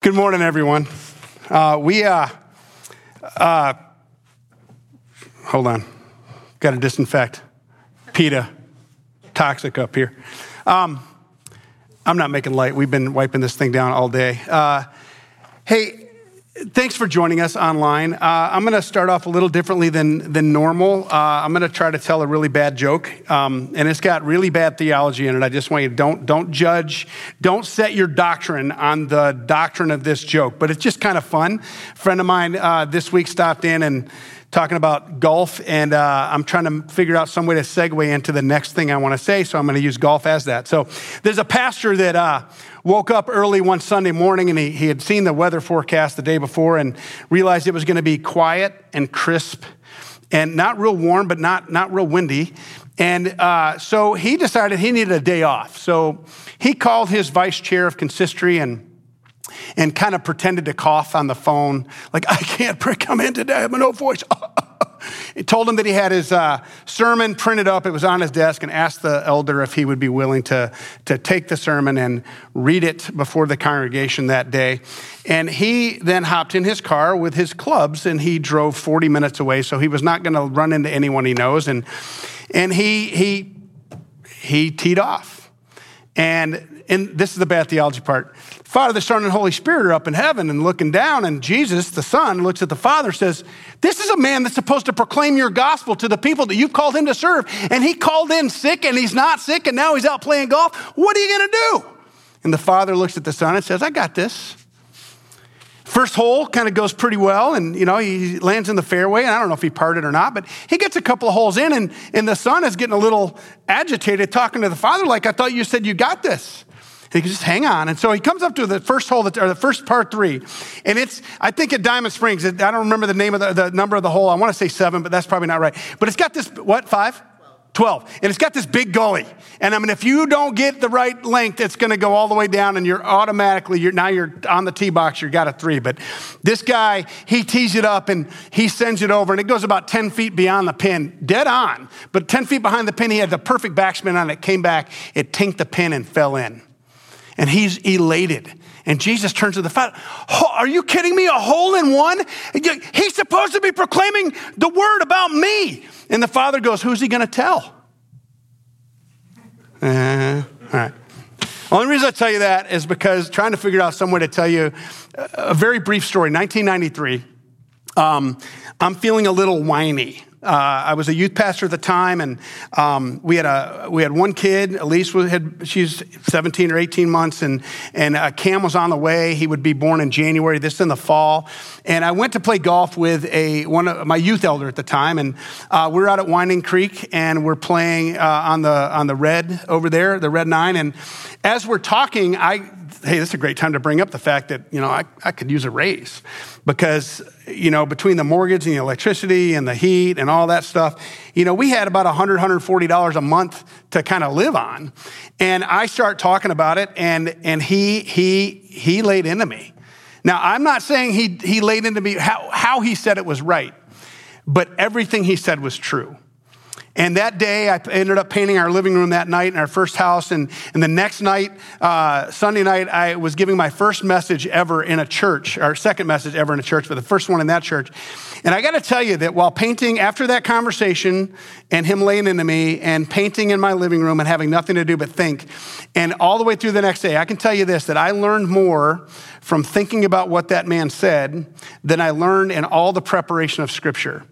Good morning, everyone. Uh, we, uh, uh, hold on, got to disinfect. PETA, toxic up here. Um, I'm not making light. We've been wiping this thing down all day. Uh, hey, Thanks for joining us online. Uh, I'm going to start off a little differently than, than normal. Uh, I'm going to try to tell a really bad joke, um, and it's got really bad theology in it. I just want you to don't, don't judge, don't set your doctrine on the doctrine of this joke, but it's just kind of fun. A friend of mine uh, this week stopped in and talking about golf, and uh, I'm trying to figure out some way to segue into the next thing I want to say, so I'm going to use golf as that. So there's a pastor that uh, woke up early one Sunday morning and he, he had seen the weather forecast the day before and realized it was going to be quiet and crisp and not real warm, but not, not real windy. And uh, so he decided he needed a day off. So he called his vice chair of consistory and and kind of pretended to cough on the phone, like, I can't come in today, I have no voice. He told him that he had his uh, sermon printed up. It was on his desk and asked the elder if he would be willing to, to take the sermon and read it before the congregation that day. And he then hopped in his car with his clubs and he drove 40 minutes away. So he was not going to run into anyone he knows. And, and he, he, he teed off. And, and this is the bad theology part. Father, the Son, and Holy Spirit are up in heaven and looking down, and Jesus, the Son, looks at the Father, says, This is a man that's supposed to proclaim your gospel to the people that you've called him to serve. And he called in sick, and he's not sick, and now he's out playing golf. What are you going to do? And the Father looks at the Son and says, I got this. First hole kind of goes pretty well, and you know, he lands in the fairway, and I don't know if he parted or not, but he gets a couple of holes in, and, and the son is getting a little agitated, talking to the father, like, I thought you said you got this. He can just hang on. And so he comes up to the first hole, that, or the first par three. And it's, I think at Diamond Springs, I don't remember the name of the, the number of the hole. I want to say seven, but that's probably not right. But it's got this, what, five? 12. And it's got this big gully. And I mean, if you don't get the right length, it's going to go all the way down and you're automatically, you're, now you're on the tee box, you got a three. But this guy, he tees it up and he sends it over and it goes about 10 feet beyond the pin, dead on. But 10 feet behind the pin, he had the perfect backspin on it, came back, it tinked the pin and fell in and he's elated. And Jesus turns to the father, Are you kidding me? A hole in one? He's supposed to be proclaiming the word about me. And the father goes, Who's he going to tell? Uh, all right. Only reason I tell you that is because trying to figure out some way to tell you a very brief story. 1993, um, I'm feeling a little whiny. Uh, I was a youth pastor at the time, and um, we had a we had one kid. Elise was, had she's 17 or 18 months, and and uh, Cam was on the way. He would be born in January. This in the fall, and I went to play golf with a one of my youth elder at the time, and uh, we are out at Winding Creek, and we're playing uh, on the on the red over there, the red nine, and as we're talking, I hey, this is a great time to bring up the fact that, you know, I, I could use a raise because, you know, between the mortgage and the electricity and the heat and all that stuff, you know, we had about $100, $140 a month to kind of live on. And I start talking about it and, and he, he, he laid into me. Now, I'm not saying he, he laid into me how, how he said it was right, but everything he said was true. And that day, I ended up painting our living room that night in our first house. And, and the next night, uh, Sunday night, I was giving my first message ever in a church, our second message ever in a church, but the first one in that church. And I got to tell you that while painting, after that conversation and him laying into me and painting in my living room and having nothing to do but think, and all the way through the next day, I can tell you this that I learned more from thinking about what that man said than I learned in all the preparation of Scripture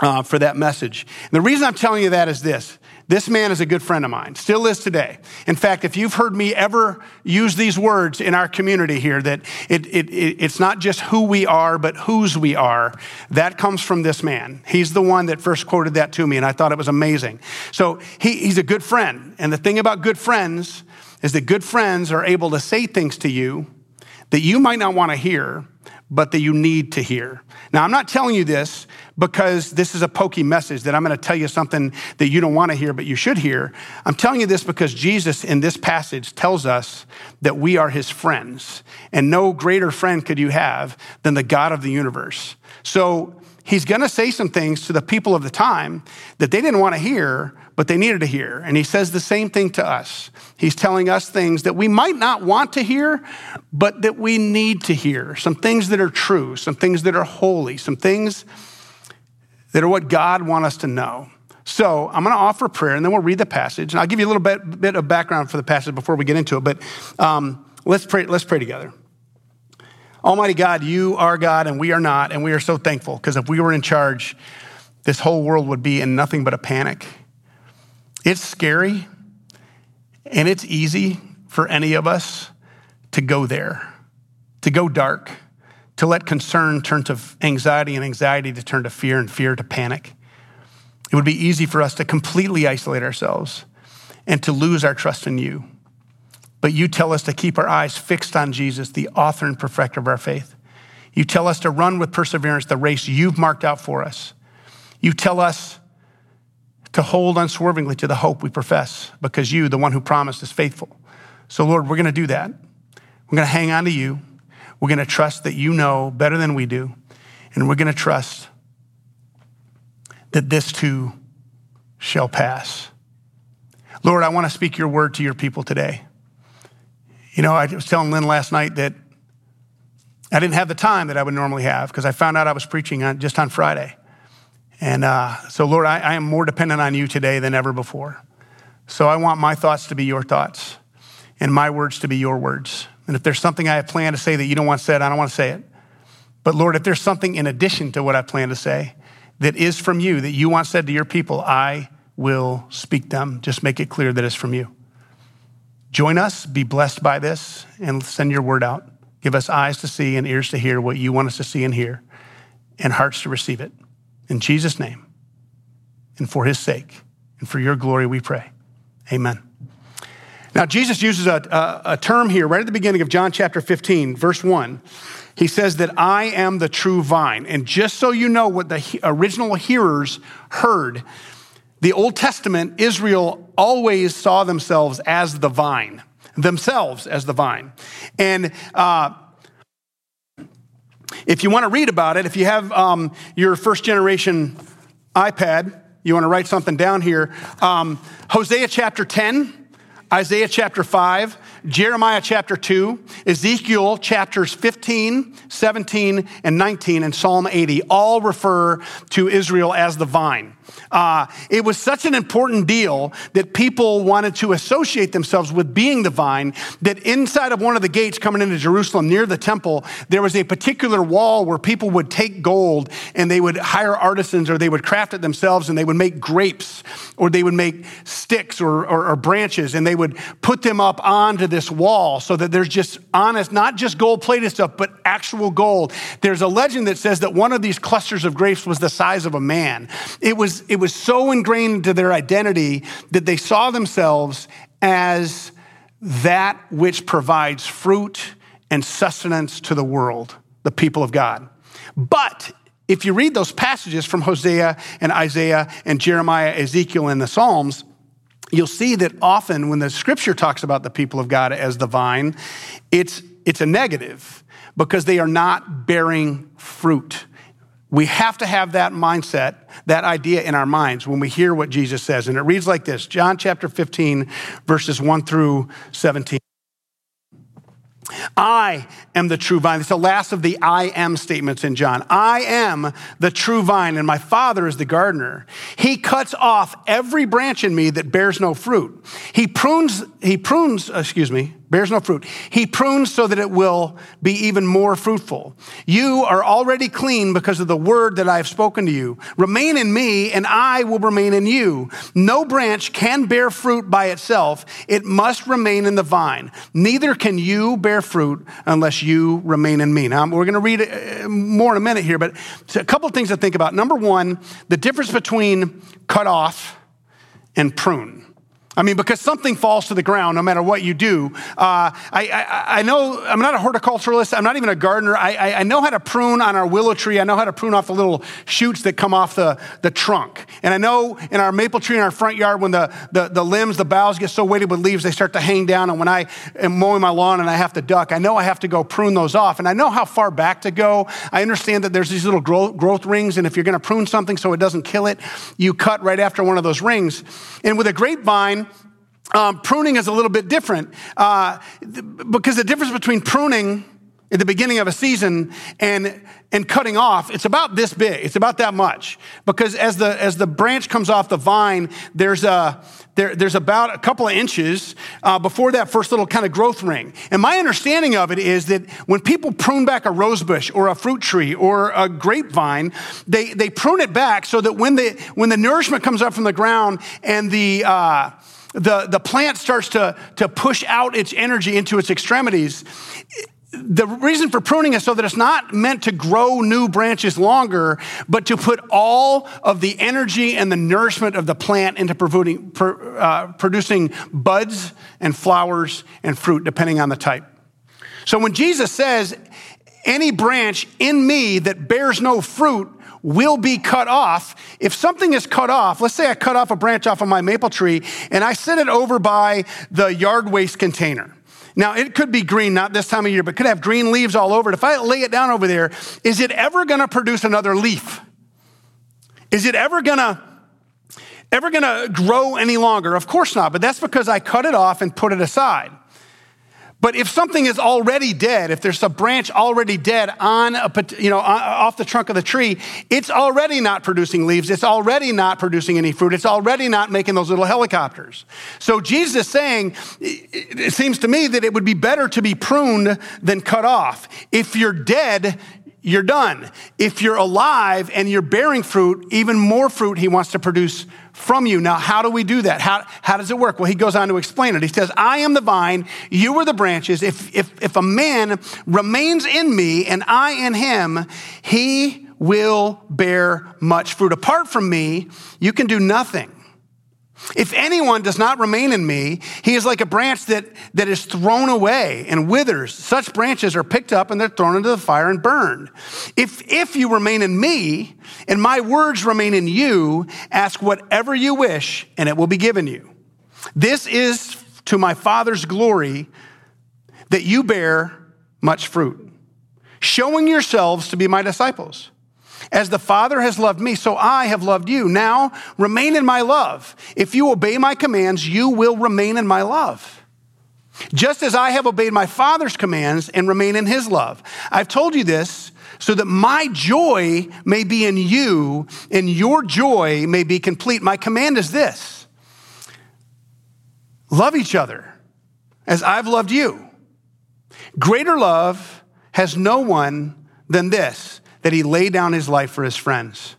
uh, for that message. And the reason I'm telling you that is this. This man is a good friend of mine, still is today. In fact, if you've heard me ever use these words in our community here, that it, it, it, it's not just who we are, but whose we are, that comes from this man. He's the one that first quoted that to me, and I thought it was amazing. So he, he's a good friend. And the thing about good friends is that good friends are able to say things to you that you might not want to hear, but that you need to hear. Now, I'm not telling you this because this is a pokey message that I'm going to tell you something that you don't want to hear, but you should hear. I'm telling you this because Jesus in this passage tells us that we are his friends. And no greater friend could you have than the God of the universe. So he's going to say some things to the people of the time that they didn't want to hear, but they needed to hear. And he says the same thing to us. He's telling us things that we might not want to hear, but that we need to hear. Some things that are true, some things that are holy, some things that are what God wants us to know. So I'm going to offer prayer, and then we'll read the passage. And I'll give you a little bit, bit of background for the passage before we get into it. But um, let's pray. Let's pray together. Almighty God, you are God, and we are not, and we are so thankful because if we were in charge, this whole world would be in nothing but a panic. It's scary, and it's easy for any of us to go there, to go dark to let concern turn to anxiety and anxiety to turn to fear and fear to panic. It would be easy for us to completely isolate ourselves and to lose our trust in you. But you tell us to keep our eyes fixed on Jesus, the author and perfecter of our faith. You tell us to run with perseverance the race you've marked out for us. You tell us to hold unswervingly to the hope we profess because you, the one who promised, is faithful. So, Lord, we're going to do that. We're going to hang on to you. We're going to trust that you know better than we do. And we're going to trust that this too shall pass. Lord, I want to speak your word to your people today. You know, I was telling Lynn last night that I didn't have the time that I would normally have because I found out I was preaching on, just on Friday. And uh, so, Lord, I, I am more dependent on you today than ever before. So I want my thoughts to be your thoughts and my words to be your words. And if there's something I have planned to say that you don't want said, I don't want to say it. But Lord, if there's something in addition to what I plan to say that is from you, that you want said to your people, I will speak them. Just make it clear that it's from you. Join us, be blessed by this, and send your word out. Give us eyes to see and ears to hear what you want us to see and hear, and hearts to receive it. In Jesus' name, and for his sake, and for your glory, we pray. Amen. Now, Jesus uses a, a, a, term here right at the beginning of John chapter 15, verse 1. He says that I am the true vine. And just so you know what the original hearers heard, the Old Testament, Israel always saw themselves as the vine, themselves as the vine. And uh, if you want to read about it, if you have um, your first generation iPad, you want to write something down here. Um, Hosea chapter 10 Isaiah chapter 5, Jeremiah chapter 2, Ezekiel chapters 15, 17, and 19, and Psalm 80 all refer to Israel as the vine. Uh, it was such an important deal that people wanted to associate themselves with being the vine that inside of one of the gates coming into Jerusalem near the temple, there was a particular wall where people would take gold and they would hire artisans or they would craft it themselves and they would make grapes or they would make sticks or, or, or branches and they would put them up onto this wall so that there's just honest, not just gold plated stuff, but actual gold. There's a legend that says that one of these clusters of grapes was the size of a man. It was, it was so ingrained into their identity that they saw themselves as that which provides fruit and sustenance to the world, the people of God. But if you read those passages from Hosea and Isaiah and Jeremiah, Ezekiel, and the Psalms, you'll see that often when the scripture talks about the people of God as the vine, it's, it's a negative because they are not bearing fruit. We have to have that mindset, that idea in our minds when we hear what Jesus says. And it reads like this John chapter 15, verses 1 through 17. I am the true vine. It's the last of the I am statements in John. I am the true vine, and my Father is the gardener. He cuts off every branch in me that bears no fruit. He prunes, he prunes, excuse me, bears no fruit. He prunes so that it will be even more fruitful. You are already clean because of the word that I have spoken to you. Remain in me, and I will remain in you. No branch can bear fruit by itself, it must remain in the vine. Neither can you bear fruit unless you remain in me. Now, we're going to read uh, more in a minute here, but a couple of things to think about. Number one, the difference between cut off and prune. I mean, because something falls to the ground no matter what you do. Uh, I, I, I, know I'm not a horticulturalist. I'm not even a gardener. I, I, know how to prune on our willow tree. I know how to prune off the little shoots that come off the, the trunk. And I know in our maple tree in our front yard, when the, the, the limbs, the boughs get so weighted with leaves, they start to hang down. And when I am mowing my lawn and I have to duck, I know I have to go prune those off. And I know how far back to go. I understand that there's these little growth, growth rings. And if you're going to prune something so it doesn't kill it, you cut right after one of those rings. And with a grapevine, um, pruning is a little bit different uh, because the difference between pruning at the beginning of a season and and cutting off it's about this big it's about that much. Because as the as the branch comes off the vine there's a there, there's about a couple of inches uh, before that first little kind of growth ring. And my understanding of it is that when people prune back a rose bush or a fruit tree or a grapevine they they prune it back so that when the when the nourishment comes up from the ground and the uh, the, the plant starts to, to push out its energy into its extremities. The reason for pruning is so that it's not meant to grow new branches longer, but to put all of the energy and the nourishment of the plant into producing, uh, producing buds and flowers and fruit, depending on the type. So when Jesus says, any branch in me that bears no fruit, will be cut off. If something is cut off, let's say I cut off a branch off of my maple tree and I set it over by the yard waste container. Now, it could be green, not this time of year, but could have green leaves all over it. If I lay it down over there, is it ever going to produce another leaf? Is it ever going to ever going to grow any longer? Of course not, but that's because I cut it off and put it aside. But if something is already dead, if there's a branch already dead on a, you know, off the trunk of the tree, it's already not producing leaves. It's already not producing any fruit. It's already not making those little helicopters. So Jesus is saying, it seems to me that it would be better to be pruned than cut off. If you're dead, you're done. If you're alive and you're bearing fruit, even more fruit he wants to produce from you. Now, how do we do that? How, how does it work? Well, he goes on to explain it. He says, I am the vine, you are the branches. If, if, if a man remains in me and I in him, he will bear much fruit. Apart from me, you can do nothing. If anyone does not remain in me, he is like a branch that, that is thrown away and withers. Such branches are picked up and they're thrown into the fire and burned. If, if you remain in me and my words remain in you, ask whatever you wish and it will be given you. This is to my Father's glory that you bear much fruit, showing yourselves to be my disciples. As the Father has loved me, so I have loved you. Now remain in my love. If you obey my commands, you will remain in my love. Just as I have obeyed my Father's commands and remain in his love. I've told you this so that my joy may be in you and your joy may be complete. My command is this love each other as I've loved you. Greater love has no one than this that he laid down his life for his friends.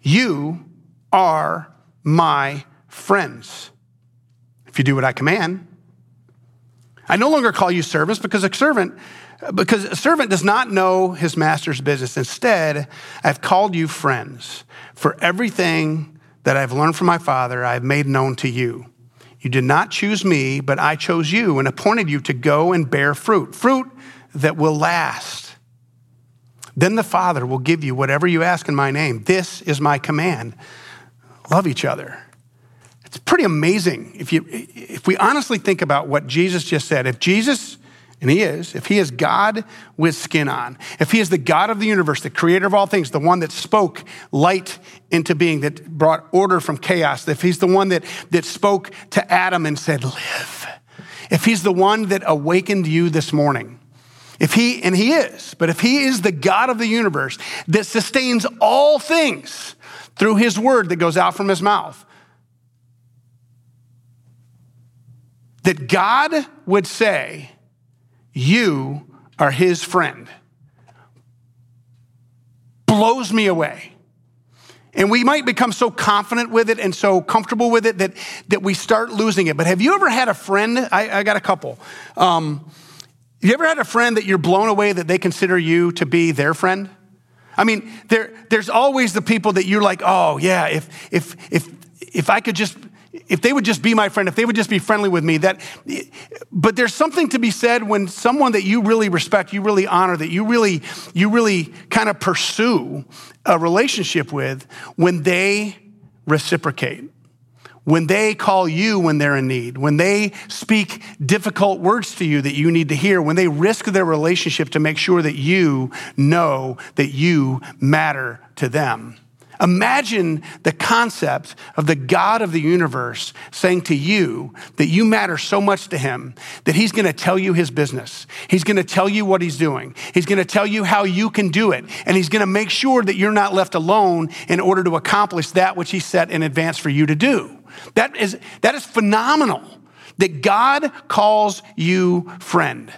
You are my friends if you do what I command. I no longer call you servants because a servant because a servant does not know his master's business. Instead, I've called you friends. For everything that I've learned from my Father, I've made known to you. You did not choose me, but I chose you and appointed you to go and bear fruit, fruit that will last. Then the Father will give you whatever you ask in my name. This is my command. Love each other. It's pretty amazing if, you, if we honestly think about what Jesus just said. If Jesus, and he is, if he is God with skin on, if he is the God of the universe, the creator of all things, the one that spoke light into being, that brought order from chaos, if he's the one that, that spoke to Adam and said, live, if he's the one that awakened you this morning, if he, and he is, but if he is the God of the universe that sustains all things through his word that goes out from his mouth, that God would say, You are his friend, blows me away. And we might become so confident with it and so comfortable with it that, that we start losing it. But have you ever had a friend? I, I got a couple. Um, you ever had a friend that you're blown away that they consider you to be their friend? I mean, there, there's always the people that you're like, oh, yeah, if, if, if, if I could just if they would just be my friend, if they would just be friendly with me, that, but there's something to be said when someone that you really respect, you really honor, that you really, you really kind of pursue a relationship with, when they reciprocate when they call you when they're in need, when they speak difficult words to you that you need to hear, when they risk their relationship to make sure that you know that you matter to them. Imagine the concept of the God of the universe saying to you that you matter so much to him that he's going to tell you his business. He's going to tell you what he's doing. He's going to tell you how you can do it. And he's going to make sure that you're not left alone in order to accomplish that which he set in advance for you to do. That is, that is phenomenal that God calls you friend.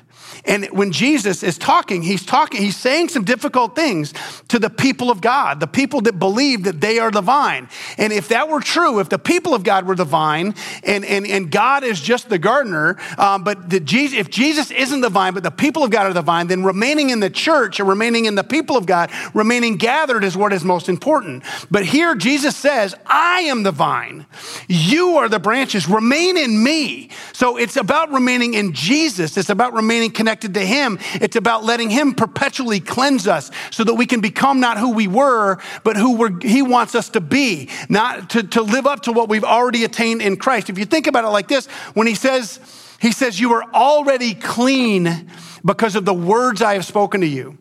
And when Jesus is talking, he's talking, he's saying some difficult things to the people of God, the people that believe that they are the vine. And if that were true, if the people of God were the vine and, and, and God is just the gardener, um, but the Jesus, if Jesus isn't the vine, but the people of God are the vine, then remaining in the church or remaining in the people of God, remaining gathered is what is most important. But here Jesus says, I am the vine. You are the branches. Remain in me. So it's about remaining in Jesus. It's about remaining connected to Him. It's about letting Him perpetually cleanse us so that we can become not who we were, but who He wants us to be, not to, to live up to what we've already attained in Christ. If you think about it like this, when He says, He says, You are already clean because of the words I have spoken to you.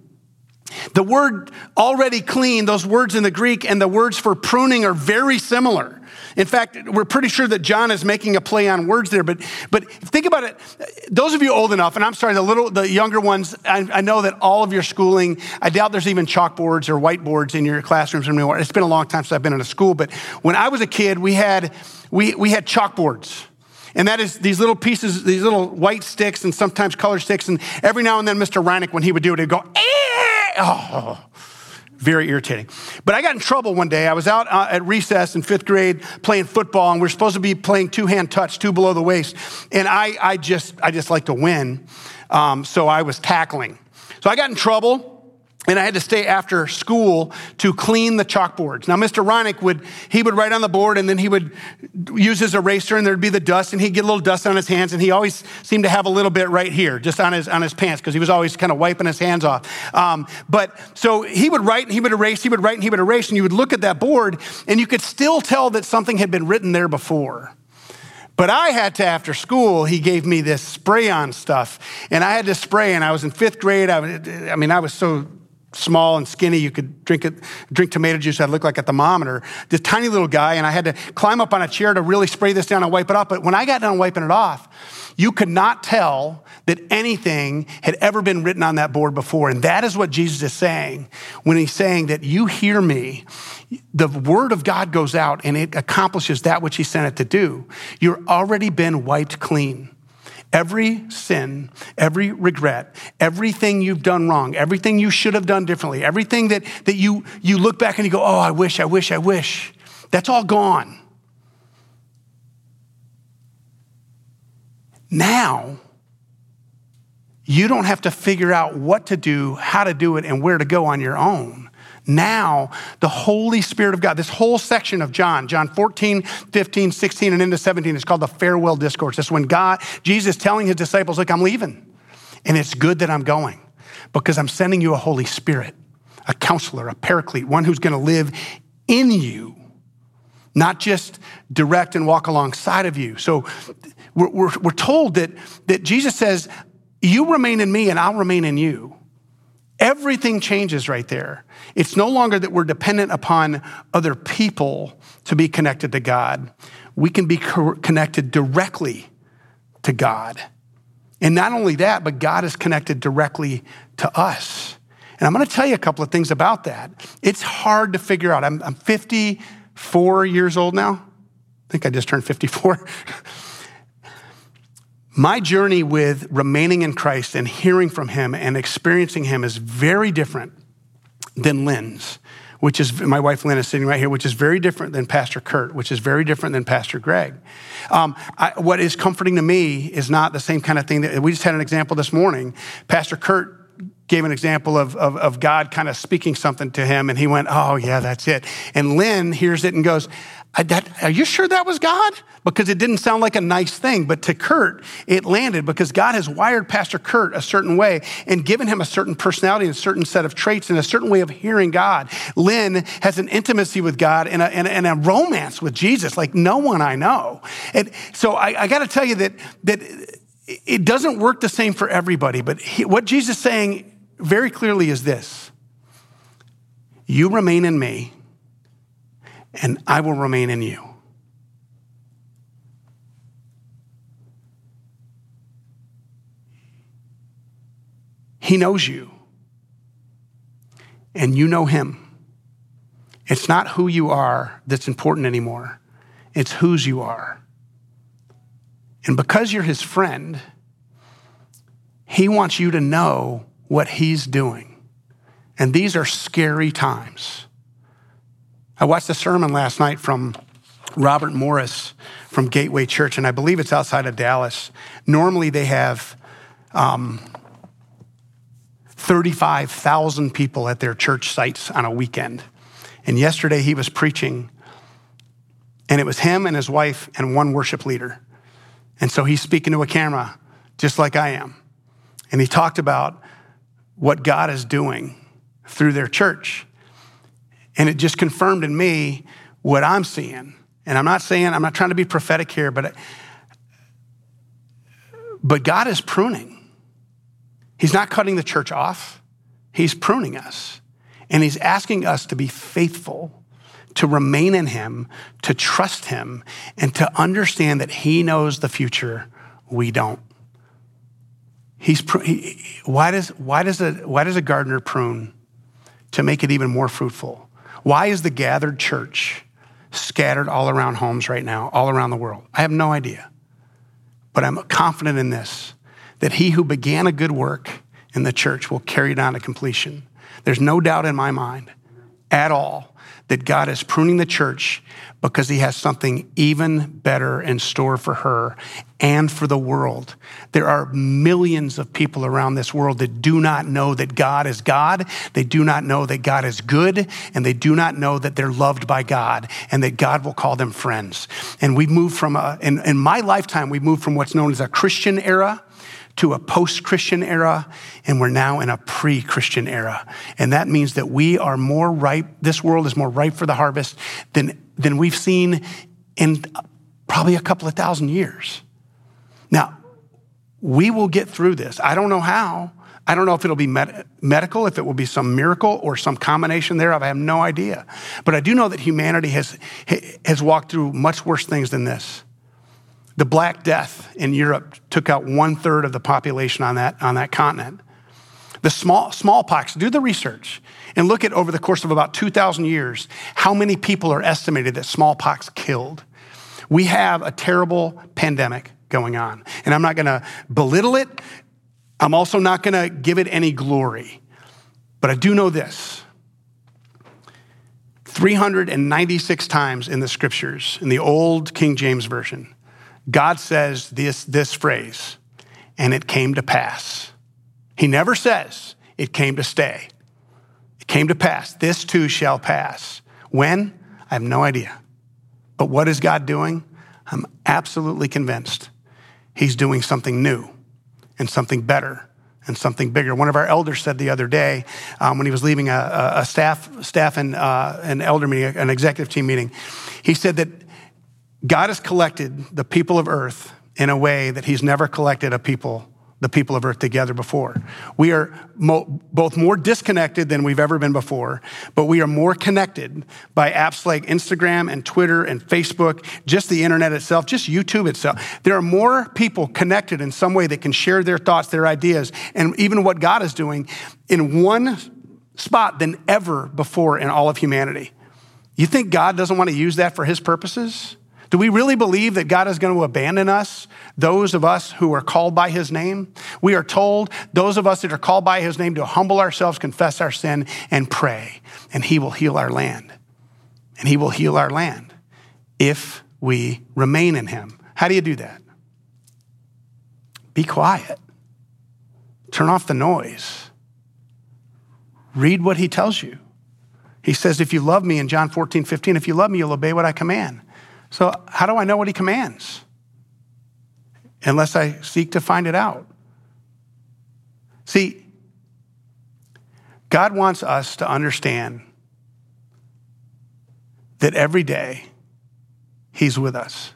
The word already clean, those words in the Greek and the words for pruning are very similar. In fact, we're pretty sure that John is making a play on words there. But, but think about it. Those of you old enough, and I'm sorry, the little, the younger ones, I, I know that all of your schooling, I doubt there's even chalkboards or whiteboards in your classrooms anymore. It's been a long time since I've been in a school. But when I was a kid, we had, we, we had chalkboards. And that is these little pieces, these little white sticks and sometimes colored sticks. And every now and then, Mr. Reinick, when he would do it, he'd go, eh! oh, very irritating. But I got in trouble one day. I was out uh, at recess in fifth grade playing football, and we are supposed to be playing two hand touch, two below the waist. And I, I just, I just like to win. Um, so I was tackling. So I got in trouble. And I had to stay after school to clean the chalkboards. Now, Mr. Ronick would, he would write on the board and then he would use his eraser and there'd be the dust and he'd get a little dust on his hands and he always seemed to have a little bit right here, just on his, on his pants, because he was always kind of wiping his hands off. Um, but so he would write and he would erase, he would write and he would erase and you would look at that board and you could still tell that something had been written there before. But I had to, after school, he gave me this spray on stuff. And I had to spray, and I was in fifth grade. I, I mean, I was so small and skinny. You could drink it, drink tomato juice that look like a thermometer. This tiny little guy, and I had to climb up on a chair to really spray this down and wipe it off. But when I got done wiping it off, you could not tell that anything had ever been written on that board before. And that is what Jesus is saying when he's saying that you hear me. The word of God goes out and it accomplishes that which he sent it to do. You're already been wiped clean. Every sin, every regret, everything you've done wrong, everything you should have done differently, everything that, that you, you look back and you go, oh, I wish, I wish, I wish, that's all gone. Now, you don't have to figure out what to do, how to do it, and where to go on your own. Now, the Holy Spirit of God, this whole section of John, John 14, 15, 16, and into 17, is called the farewell discourse. It's when God, Jesus telling his disciples, Look, I'm leaving. And it's good that I'm going because I'm sending you a Holy Spirit, a counselor, a paraclete, one who's going to live in you, not just direct and walk alongside of you. So we're, we're, we're told that, that Jesus says, You remain in me and I'll remain in you. Everything changes right there. It's no longer that we're dependent upon other people to be connected to God. We can be co- connected directly to God. And not only that, but God is connected directly to us. And I'm going to tell you a couple of things about that. It's hard to figure out. I'm, I'm 54 years old now. I think I just turned 54. My journey with remaining in Christ and hearing from Him and experiencing Him is very different than Lynn's, which is my wife Lynn is sitting right here, which is very different than Pastor Kurt, which is very different than Pastor Greg. Um, I, what is comforting to me is not the same kind of thing that we just had an example this morning. Pastor Kurt gave an example of, of, of God kind of speaking something to him, and he went, Oh, yeah, that's it. And Lynn hears it and goes, that, are you sure that was God? Because it didn't sound like a nice thing. But to Kurt, it landed because God has wired Pastor Kurt a certain way and given him a certain personality and a certain set of traits and a certain way of hearing God. Lynn has an intimacy with God and a, and a, and a romance with Jesus like no one I know. And so I, I got to tell you that, that it doesn't work the same for everybody. But he, what Jesus is saying very clearly is this You remain in me and I will remain in you. He knows you, and you know him. It's not who you are that's important anymore, it's whose you are. And because you're his friend, he wants you to know what he's doing. And these are scary times. I watched a sermon last night from Robert Morris from Gateway Church, and I believe it's outside of Dallas. Normally, they have um, 35,000 people at their church sites on a weekend. And yesterday, he was preaching, and it was him and his wife and one worship leader. And so he's speaking to a camera, just like I am. And he talked about what God is doing through their church. And it just confirmed in me what I'm seeing. And I'm not saying, I'm not trying to be prophetic here, but, but God is pruning. He's not cutting the church off, He's pruning us. And He's asking us to be faithful, to remain in Him, to trust Him, and to understand that He knows the future, we don't. He's, he, why, does, why, does a, why does a gardener prune? To make it even more fruitful. Why is the gathered church scattered all around homes right now, all around the world? I have no idea. But I'm confident in this that he who began a good work in the church will carry it on to completion. There's no doubt in my mind at all that God is pruning the church because he has something even better in store for her and for the world. There are millions of people around this world that do not know that God is God. They do not know that God is good, and they do not know that they're loved by God and that God will call them friends. And we've moved from a, in, in my lifetime, we've moved from what's known as a Christian era to a post Christian era, and we're now in a pre Christian era. And that means that we are more ripe, this world is more ripe for the harvest than, than we've seen in probably a couple of thousand years. Now, we will get through this. I don't know how. I don't know if it'll be med- medical, if it will be some miracle or some combination thereof. I have no idea. But I do know that humanity has, has walked through much worse things than this. The Black Death in Europe took out one third of the population on that, on that continent. The small, smallpox, do the research and look at over the course of about 2,000 years how many people are estimated that smallpox killed. We have a terrible pandemic going on. And I'm not going to belittle it. I'm also not going to give it any glory. But I do know this 396 times in the scriptures, in the old King James Version, God says this, this phrase, and it came to pass. He never says it came to stay. It came to pass. This too shall pass. When? I have no idea. But what is God doing? I'm absolutely convinced He's doing something new and something better and something bigger. One of our elders said the other day um, when he was leaving a, a staff, staff and uh, an elder meeting, an executive team meeting, he said that God has collected the people of earth in a way that he's never collected a people the people of earth together before. We are mo- both more disconnected than we've ever been before, but we are more connected by apps like Instagram and Twitter and Facebook, just the internet itself, just YouTube itself. There are more people connected in some way that can share their thoughts, their ideas, and even what God is doing in one spot than ever before in all of humanity. You think God doesn't want to use that for his purposes? Do we really believe that God is going to abandon us, those of us who are called by his name? We are told, those of us that are called by his name, to humble ourselves, confess our sin, and pray, and he will heal our land. And he will heal our land if we remain in him. How do you do that? Be quiet. Turn off the noise. Read what he tells you. He says, if you love me in John 14, 15, if you love me, you'll obey what I command. So, how do I know what he commands? Unless I seek to find it out. See, God wants us to understand that every day He's with us.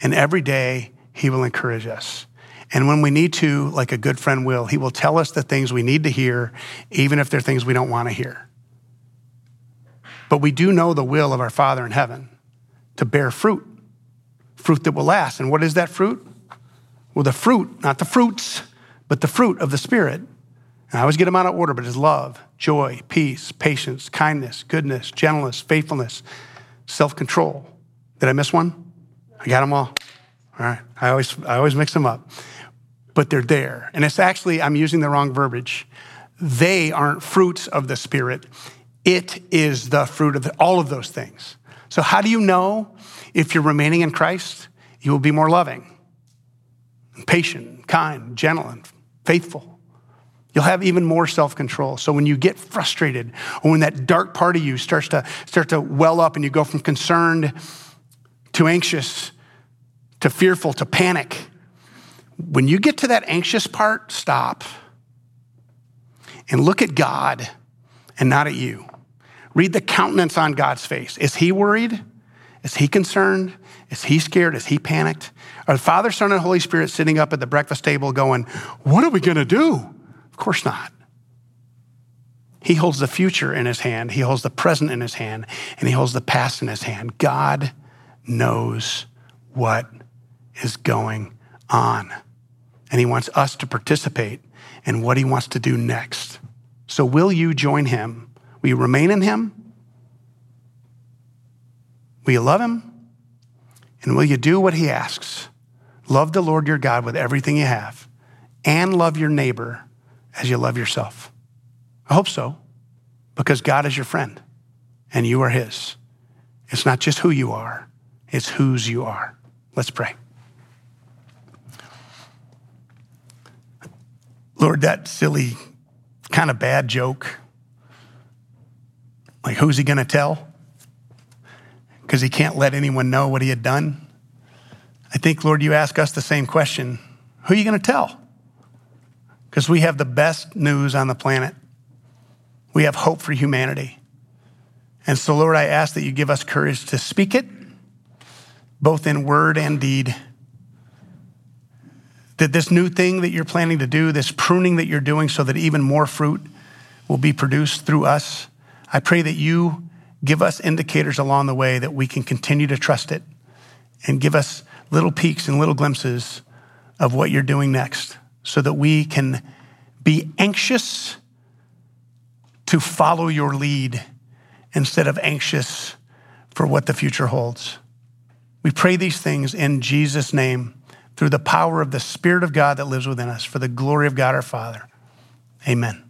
And every day He will encourage us. And when we need to, like a good friend will, He will tell us the things we need to hear, even if they're things we don't want to hear. But we do know the will of our Father in heaven to bear fruit, fruit that will last. And what is that fruit? Well, the fruit, not the fruits, but the fruit of the Spirit. And I always get them out of order, but it's love, joy, peace, patience, kindness, goodness, gentleness, faithfulness, self control. Did I miss one? I got them all. All right. I always, I always mix them up. But they're there. And it's actually, I'm using the wrong verbiage. They aren't fruits of the Spirit. It is the fruit of the, all of those things. So, how do you know if you're remaining in Christ? You will be more loving, patient, kind, gentle, and faithful. You'll have even more self control. So when you get frustrated, or when that dark part of you starts to, start to well up and you go from concerned to anxious to fearful to panic, when you get to that anxious part, stop and look at God and not at you. Read the countenance on God's face. Is he worried? Is he concerned? Is he scared? Is he panicked? Are the Father, Son, and Holy Spirit sitting up at the breakfast table going, What are we going to do? Of course not. He holds the future in his hand, he holds the present in his hand, and he holds the past in his hand. God knows what is going on. And he wants us to participate in what he wants to do next. So, will you join him? Will you remain in him? Will you love him? And will you do what he asks? Love the Lord your God with everything you have, and love your neighbor as you love yourself. I hope so, because God is your friend and you are his. It's not just who you are, it's whose you are. Let's pray. Lord, that silly, kind of bad joke. Like, who's he going to tell? Because he can't let anyone know what he had done. I think, Lord, you ask us the same question Who are you going to tell? Because we have the best news on the planet. We have hope for humanity. And so, Lord, I ask that you give us courage to speak it, both in word and deed that this new thing that you're planning to do, this pruning that you're doing so that even more fruit will be produced through us, I pray that you give us indicators along the way that we can continue to trust it and give us little peaks and little glimpses of what you're doing next so that we can be anxious to follow your lead instead of anxious for what the future holds. We pray these things in Jesus' name through the power of the Spirit of God that lives within us for the glory of God our Father. Amen.